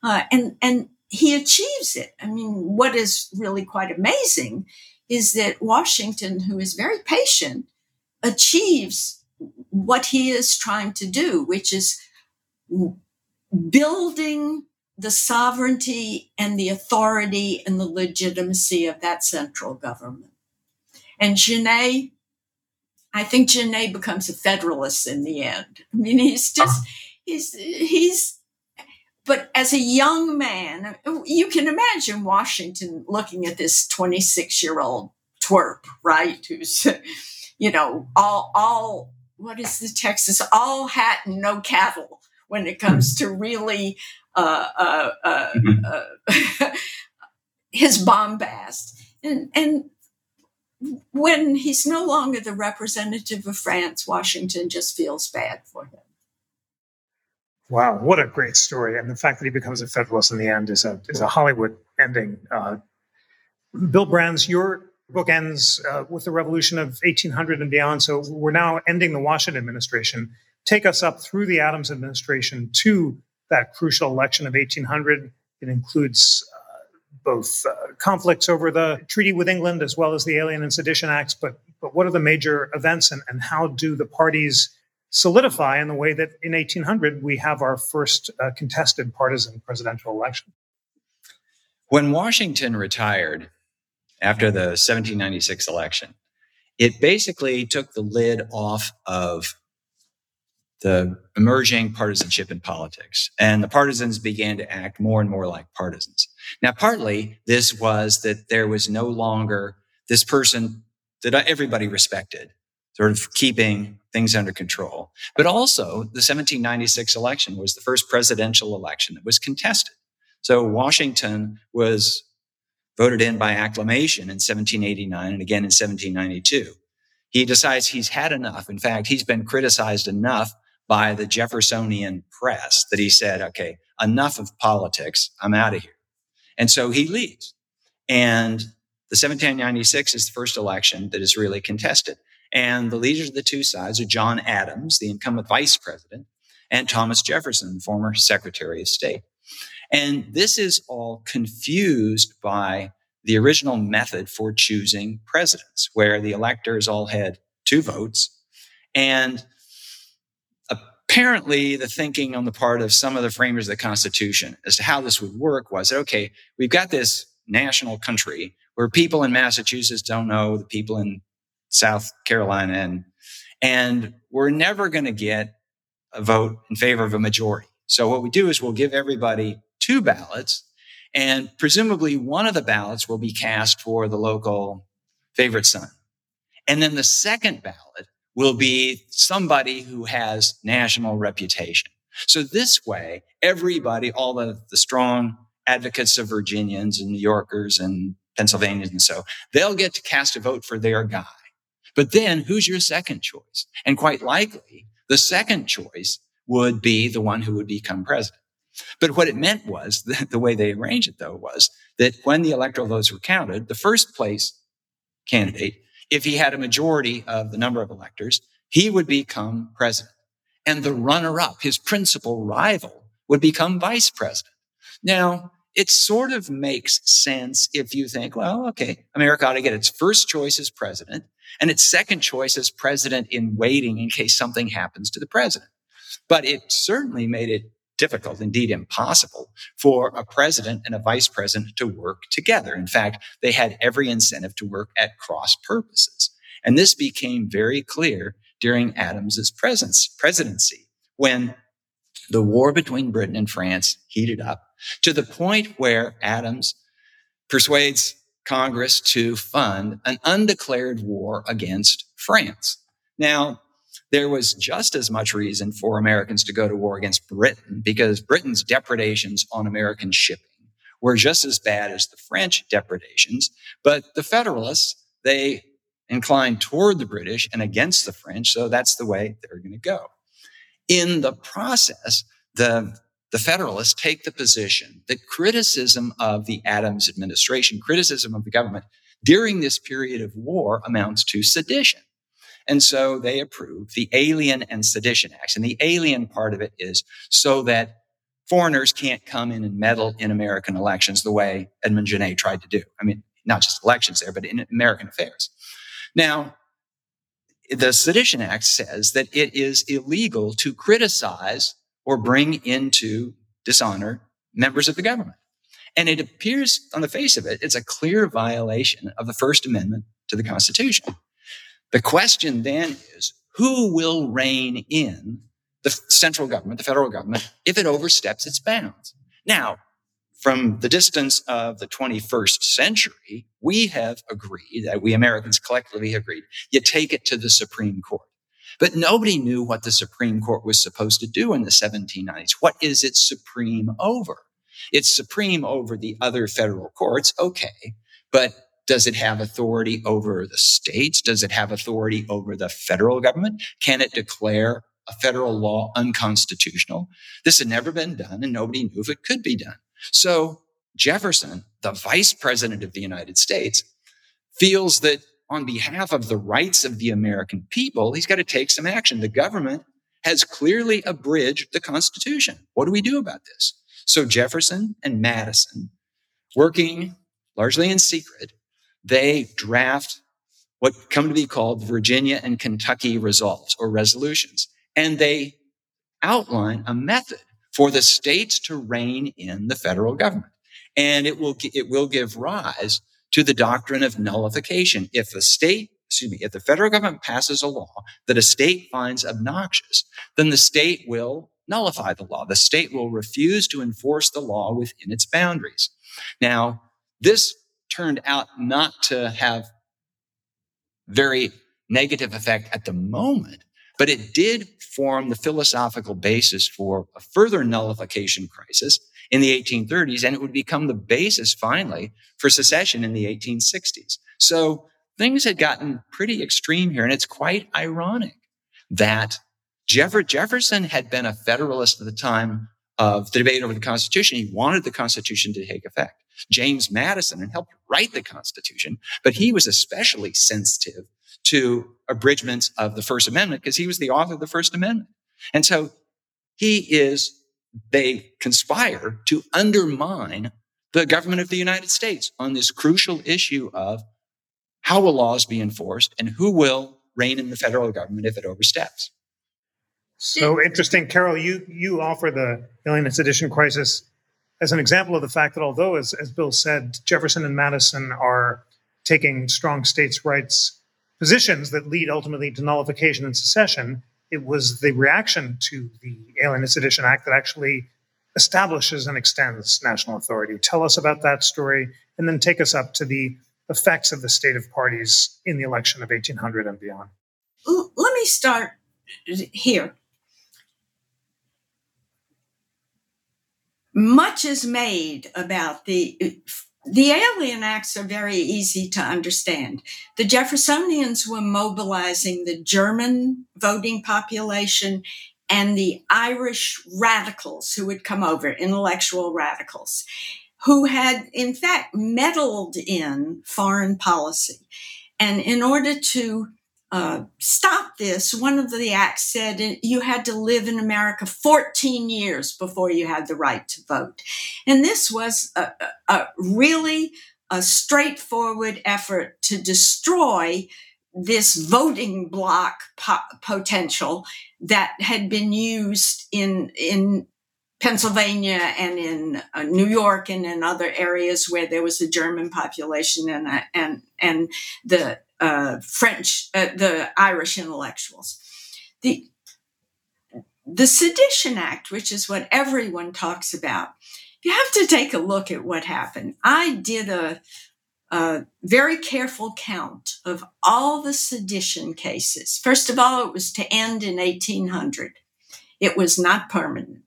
Speaker 4: uh, and and he achieves it. I mean, what is really quite amazing is that Washington, who is very patient, achieves what he is trying to do, which is building the sovereignty and the authority and the legitimacy of that central government. And Genet, I think Genet becomes a federalist in the end. I mean, he's just, he's, he's, but as a young man, you can imagine Washington looking at this 26 year old twerp, right? Who's, you know, all, all what is the Texas all hat and no cattle when it comes to really uh, uh, uh, mm-hmm. Uh, his bombast and and when he's no longer the representative of France, Washington just feels bad for him.
Speaker 2: Wow, what a great story! And the fact that he becomes a Federalist in the end is a is a Hollywood ending. Uh, Bill Brands, your book ends uh, with the revolution of 1800 and beyond. So we're now ending the Washington administration. Take us up through the Adams administration to that crucial election of 1800. It includes uh, both uh, conflicts over the treaty with England as well as the Alien and Sedition Acts. But, but what are the major events and, and how do the parties solidify in the way that in 1800 we have our first uh, contested partisan presidential election?
Speaker 3: When Washington retired, after the 1796 election. It basically took the lid off of the emerging partisanship in politics. And the partisans began to act more and more like partisans. Now, partly this was that there was no longer this person that everybody respected, sort of keeping things under control. But also, the 1796 election was the first presidential election that was contested. So Washington was voted in by acclamation in 1789 and again in 1792. He decides he's had enough. In fact, he's been criticized enough by the Jeffersonian press that he said, okay, enough of politics. I'm out of here. And so he leaves. And the 1796 is the first election that is really contested. And the leaders of the two sides are John Adams, the incumbent vice president, and Thomas Jefferson, former secretary of state. And this is all confused by the original method for choosing presidents, where the electors all had two votes. And apparently, the thinking on the part of some of the framers of the Constitution as to how this would work was that, okay, we've got this national country where people in Massachusetts don't know the people in South Carolina, and, and we're never going to get a vote in favor of a majority. So what we do is we'll give everybody two ballots, and presumably one of the ballots will be cast for the local favorite son. And then the second ballot will be somebody who has national reputation. So this way, everybody, all the, the strong advocates of Virginians and New Yorkers and Pennsylvanians and so, they'll get to cast a vote for their guy. But then who's your second choice? And quite likely, the second choice would be the one who would become president. But what it meant was the, the way they arranged it, though, was that when the electoral votes were counted, the first place candidate, if he had a majority of the number of electors, he would become president. And the runner up, his principal rival, would become vice president. Now, it sort of makes sense if you think, well, okay, America ought to get its first choice as president and its second choice as president in waiting in case something happens to the president. But it certainly made it difficult, indeed impossible, for a president and a vice president to work together. In fact, they had every incentive to work at cross purposes. And this became very clear during Adams's presidency when the war between Britain and France heated up to the point where Adams persuades Congress to fund an undeclared war against France. Now, there was just as much reason for Americans to go to war against Britain because Britain's depredations on American shipping were just as bad as the French depredations. But the Federalists, they inclined toward the British and against the French. So that's the way they're going to go. In the process, the, the Federalists take the position that criticism of the Adams administration, criticism of the government during this period of war amounts to sedition. And so they approve the Alien and Sedition Acts. And the alien part of it is so that foreigners can't come in and meddle in American elections the way Edmund Genet tried to do. I mean, not just elections there, but in American affairs. Now, the Sedition Act says that it is illegal to criticize or bring into dishonor members of the government. And it appears on the face of it, it's a clear violation of the First Amendment to the Constitution. The question then is who will rein in the central government, the federal government, if it oversteps its bounds? Now, from the distance of the 21st century, we have agreed that we Americans collectively agreed you take it to the Supreme Court. But nobody knew what the Supreme Court was supposed to do in the 1790s. What is it supreme over? It's supreme over the other federal courts. Okay. But does it have authority over the states? Does it have authority over the federal government? Can it declare a federal law unconstitutional? This had never been done and nobody knew if it could be done. So Jefferson, the vice president of the United States, feels that on behalf of the rights of the American people, he's got to take some action. The government has clearly abridged the Constitution. What do we do about this? So Jefferson and Madison, working largely in secret, they draft what come to be called Virginia and Kentucky resolves or resolutions. And they outline a method for the states to rein in the federal government. And it will, it will give rise to the doctrine of nullification. If a state, excuse me, if the federal government passes a law that a state finds obnoxious, then the state will nullify the law. The state will refuse to enforce the law within its boundaries. Now, this turned out not to have very negative effect at the moment, but it did form the philosophical basis for a further nullification crisis in the 1830s, and it would become the basis finally for secession in the 1860s. So things had gotten pretty extreme here, and it's quite ironic that Jefferson had been a Federalist at the time of the debate over the Constitution. He wanted the Constitution to take effect. James Madison and helped write the Constitution, but he was especially sensitive to abridgments of the First Amendment because he was the author of the First Amendment. And so he is, they conspire to undermine the government of the United States on this crucial issue of how will laws be enforced and who will rein in the federal government if it oversteps.
Speaker 2: So interesting, Carol. You you offer the Alien Sedition crisis as an example of the fact that although, as, as Bill said, Jefferson and Madison are taking strong states' rights positions that lead ultimately to nullification and secession, it was the reaction to the Alien and Sedition Act that actually establishes and extends national authority. Tell us about that story, and then take us up to the effects of the state of parties in the election of 1800 and beyond.
Speaker 4: Let me start here. Much is made about the the alien acts are very easy to understand. The Jeffersonians were mobilizing the German voting population and the Irish radicals who would come over, intellectual radicals, who had in fact meddled in foreign policy. And in order to uh, stop this, one of the acts said you had to live in America 14 years before you had the right to vote. And this was a, a really a straightforward effort to destroy this voting block po- potential that had been used in in Pennsylvania and in uh, New York and in other areas where there was a German population and and and the uh, French, uh, the Irish intellectuals. The the Sedition Act, which is what everyone talks about, you have to take a look at what happened. I did a, a very careful count of all the sedition cases. First of all, it was to end in 1800. It was not permanent.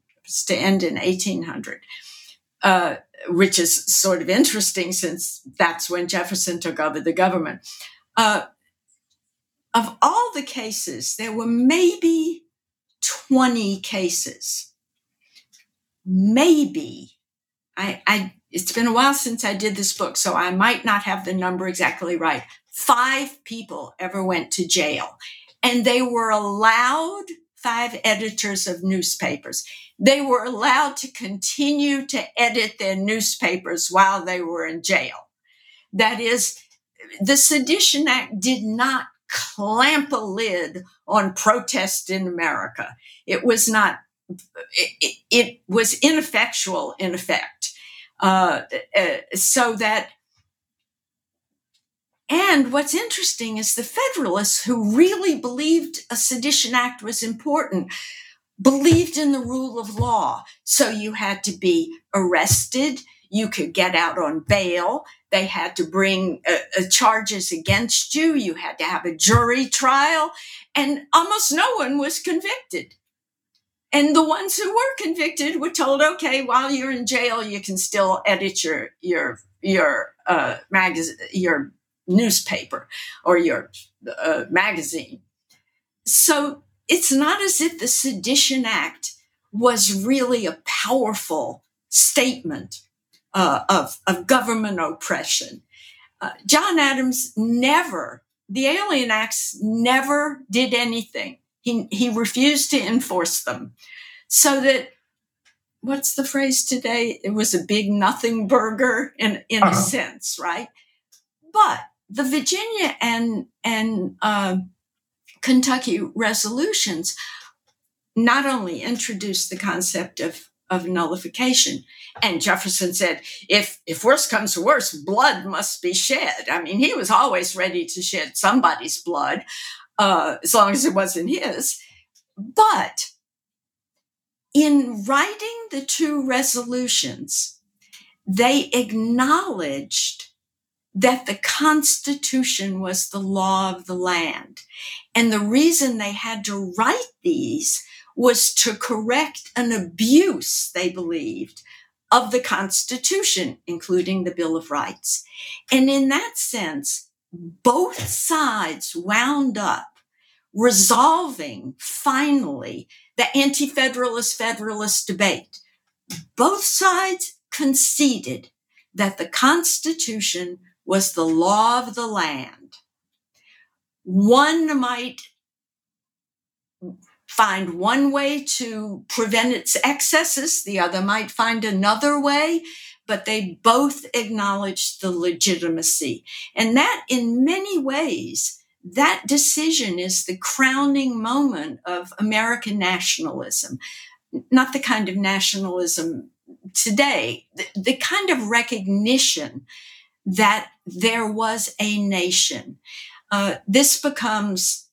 Speaker 4: To end in 1800. Uh, which is sort of interesting since that's when Jefferson took over the government. Uh, of all the cases, there were maybe 20 cases. Maybe. I, I, it's been a while since I did this book, so I might not have the number exactly right. Five people ever went to jail, and they were allowed five editors of newspapers. They were allowed to continue to edit their newspapers while they were in jail. That is, the Sedition Act did not clamp a lid on protest in America. It was not, it, it was ineffectual in effect. Uh, uh, so that, and what's interesting is the Federalists who really believed a Sedition Act was important believed in the rule of law. So you had to be arrested. You could get out on bail. They had to bring uh, uh, charges against you. You had to have a jury trial, and almost no one was convicted. And the ones who were convicted were told, "Okay, while you're in jail, you can still edit your your your uh, magazine, your newspaper, or your uh, magazine." So it's not as if the Sedition Act was really a powerful statement uh, of, of government oppression. Uh, John Adams never, the Alien Acts never did anything. He, he refused to enforce them. So that, what's the phrase today? It was a big nothing burger in, in uh-huh. a sense, right? But the Virginia and, and uh, Kentucky resolutions not only introduced the concept of of nullification. And Jefferson said, if, if worse comes to worse, blood must be shed. I mean, he was always ready to shed somebody's blood, uh, as long as it wasn't his. But in writing the two resolutions, they acknowledged that the Constitution was the law of the land. And the reason they had to write these was to correct an abuse, they believed, of the Constitution, including the Bill of Rights. And in that sense, both sides wound up resolving finally the anti federalist federalist debate. Both sides conceded that the Constitution was the law of the land. One might find one way to prevent its excesses, the other might find another way, but they both acknowledge the legitimacy. And that, in many ways, that decision is the crowning moment of American nationalism. Not the kind of nationalism today, the, the kind of recognition that there was a nation. Uh, this becomes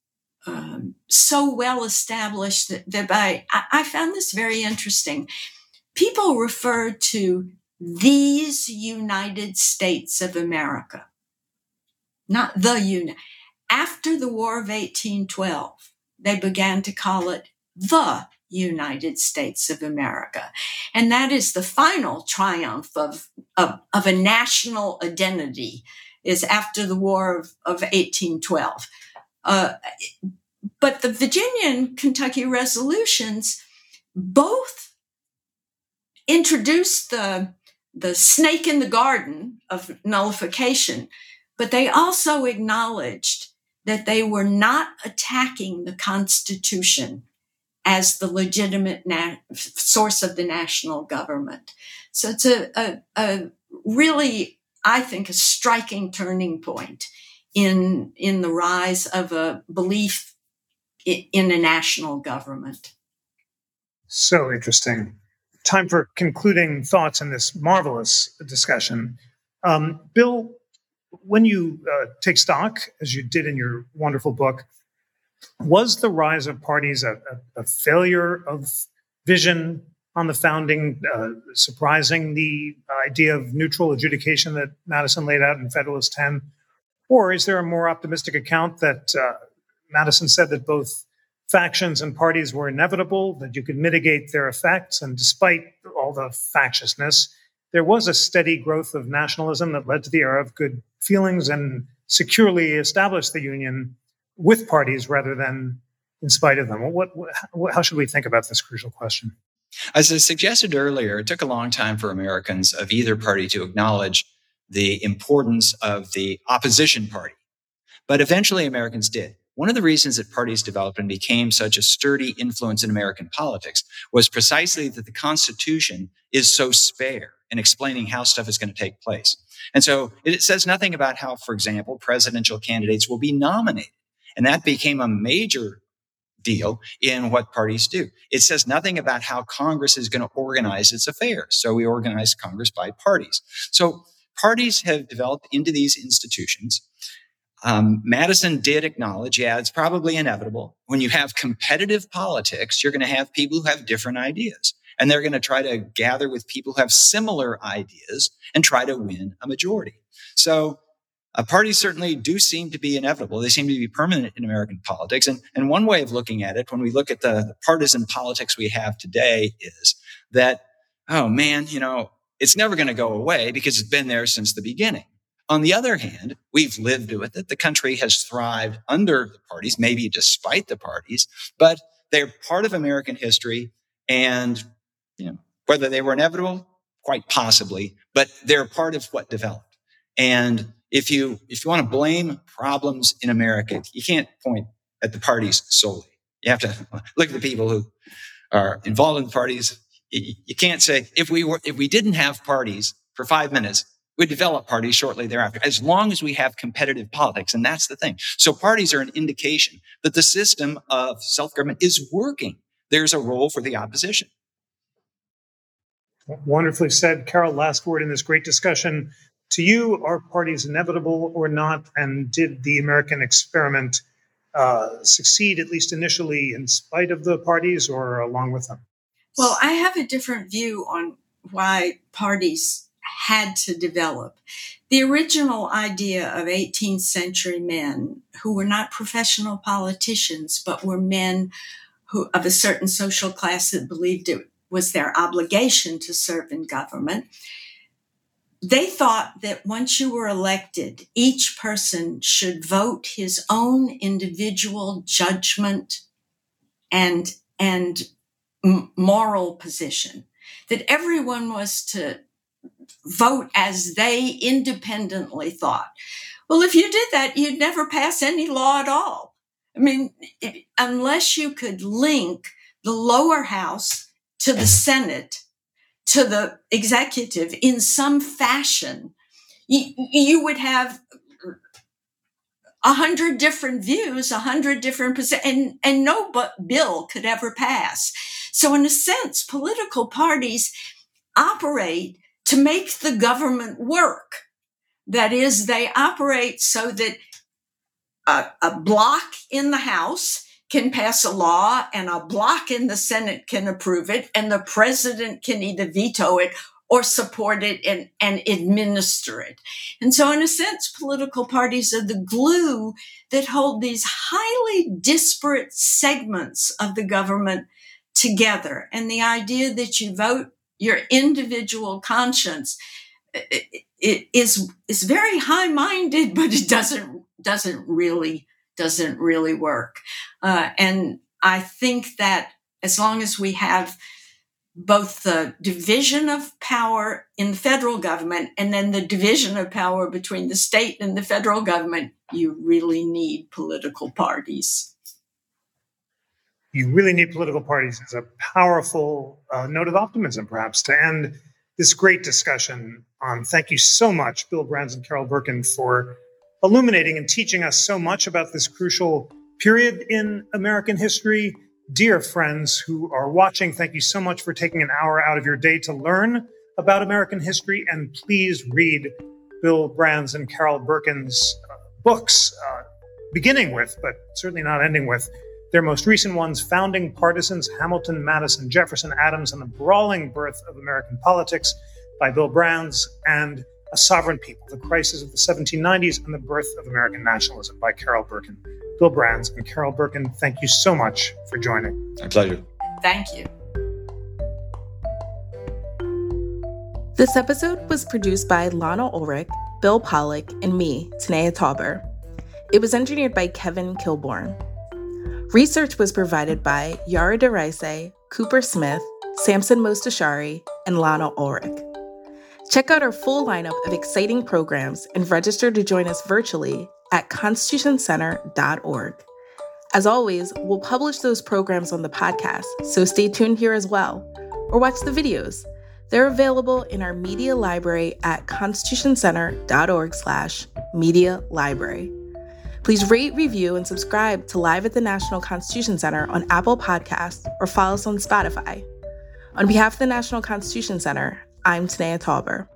Speaker 4: um, so well established that, that by, I, I found this very interesting. People refer to these United States of America, not the United. After the War of 1812, they began to call it the United States of America. And that is the final triumph of, of, of a national identity is after the War of, of 1812. Uh, but the Virginia and Kentucky resolutions both introduced the, the snake in the garden of nullification, but they also acknowledged that they were not attacking the Constitution as the legitimate na- source of the national government. So it's a, a, a, really, I think, a striking turning point in in the rise of a belief in, a national government.
Speaker 2: So interesting. Time for concluding thoughts in this marvelous discussion. Um, Bill, when you uh, take stock, as you did in your wonderful book, was the rise of parties a, a, a failure of vision on the founding, uh, surprising the idea of neutral adjudication that Madison laid out in Federalist 10? Or is there a more optimistic account that uh, Madison said that both factions and parties were inevitable, that you could mitigate their effects, and despite all the factiousness, there was a steady growth of nationalism that led to the era of good feelings and securely established the Union with parties rather than in spite of them. What, what, how should we think about this crucial question?
Speaker 3: As I suggested earlier, it took a long time for Americans of either party to acknowledge the importance of the opposition party. But eventually Americans did. One of the reasons that parties developed and became such a sturdy influence in American politics was precisely that the Constitution is so spare in explaining how stuff is going to take place. And so it says nothing about how, for example, presidential candidates will be nominated. And that became a major deal in what parties do. It says nothing about how Congress is going to organize its affairs. So we organize Congress by parties. So parties have developed into these institutions. Um, Madison did acknowledge, yeah, it's probably inevitable. When you have competitive politics, you're going to have people who have different ideas. And they're going to try to gather with people who have similar ideas and try to win a majority. So uh, parties certainly do seem to be inevitable. They seem to be permanent in American politics. And, and one way of looking at it, when we look at the, the partisan politics we have today, is that, oh man, you know, it's never going to go away because it's been there since the beginning. On the other hand, we've lived with it. The country has thrived under the parties, maybe despite the parties, but they're part of American history. And, you know, whether they were inevitable, quite possibly, but they're part of what developed. And if you if you want to blame problems in America, you can't point at the parties solely. You have to look at the people who are involved in the parties. You can't say if we were if we didn't have parties for five minutes, we'd develop parties shortly thereafter. As long as we have competitive politics, and that's the thing. So parties are an indication that the system of self government is working. There's a role for the opposition.
Speaker 2: Wonderfully said, Carol. Last word in this great discussion to you, are parties inevitable or not? And did the American experiment uh, succeed, at least initially, in spite of the parties or along with them?
Speaker 4: Well, I have a different view on why parties had to develop. The original idea of 18th century men who were not professional politicians, but were men who of a certain social class that believed it was their obligation to serve in government they thought that once you were elected, each person should vote his own individual judgment and, and moral position, that everyone was to vote as they independently thought. Well, if you did that, you'd never pass any law at all. I mean, it, unless you could link the lower house to the Senate to the executive in some fashion, you, you would have a hundred different views, a hundred different and and no but bill could ever pass. So in a sense, political parties operate to make the government work. That is, they operate so that a, a block in the House can pass a law and a block in the Senate can approve it and the president can either veto it or support it and, and administer it. And so in a sense, political parties are the glue that hold these highly disparate segments of the government together. And the idea that you vote your individual conscience it is is very high minded, but it doesn't doesn't really doesn't really work. Uh, and I think that as long as we have both the division of power in the federal government and then the division of power between the state and the federal government, you really need political parties.
Speaker 2: You really need political parties as a powerful uh, note of optimism, perhaps, to end this great discussion on. Thank you so much, Bill Brands and Carol Berkin, for illuminating and teaching us so much about this crucial period in American history Dear friends who are watching, thank you so much for taking an hour out of your day to learn about American history. And please read Bill Brands and Carol Berkin's uh, books, uh, beginning with, but certainly not ending with, their most recent ones Founding Partisans Hamilton, Madison, Jefferson, Adams, and the Brawling Birth of American Politics by Bill Brands, and A Sovereign People The Crisis of the 1790s and the Birth of American Nationalism by Carol Berkin. Bill Brands, and Carol Berkin, thank you so much for joining.
Speaker 3: My pleasure.
Speaker 4: Thank you.
Speaker 1: This episode was produced by Lana Ulrich, Bill Pollock, and me, Tanaya Tauber. It was engineered by Kevin Kilborn. Research was provided by Yara Daraiseh, Cooper Smith, Samson Mostashari, and Lana Ulrich. Check out our full lineup of exciting programs and register to join us virtually at constitutioncenter.org. As always, we'll publish those programs on the podcast, so stay tuned here as well, or watch the videos. They're available in our media library at constitutioncenter.org slash media library. Please rate, review, and subscribe to Live at the National Constitution Center on Apple Podcasts or follow us on Spotify. On behalf of the National Constitution Center, I'm Tanaya Tauber.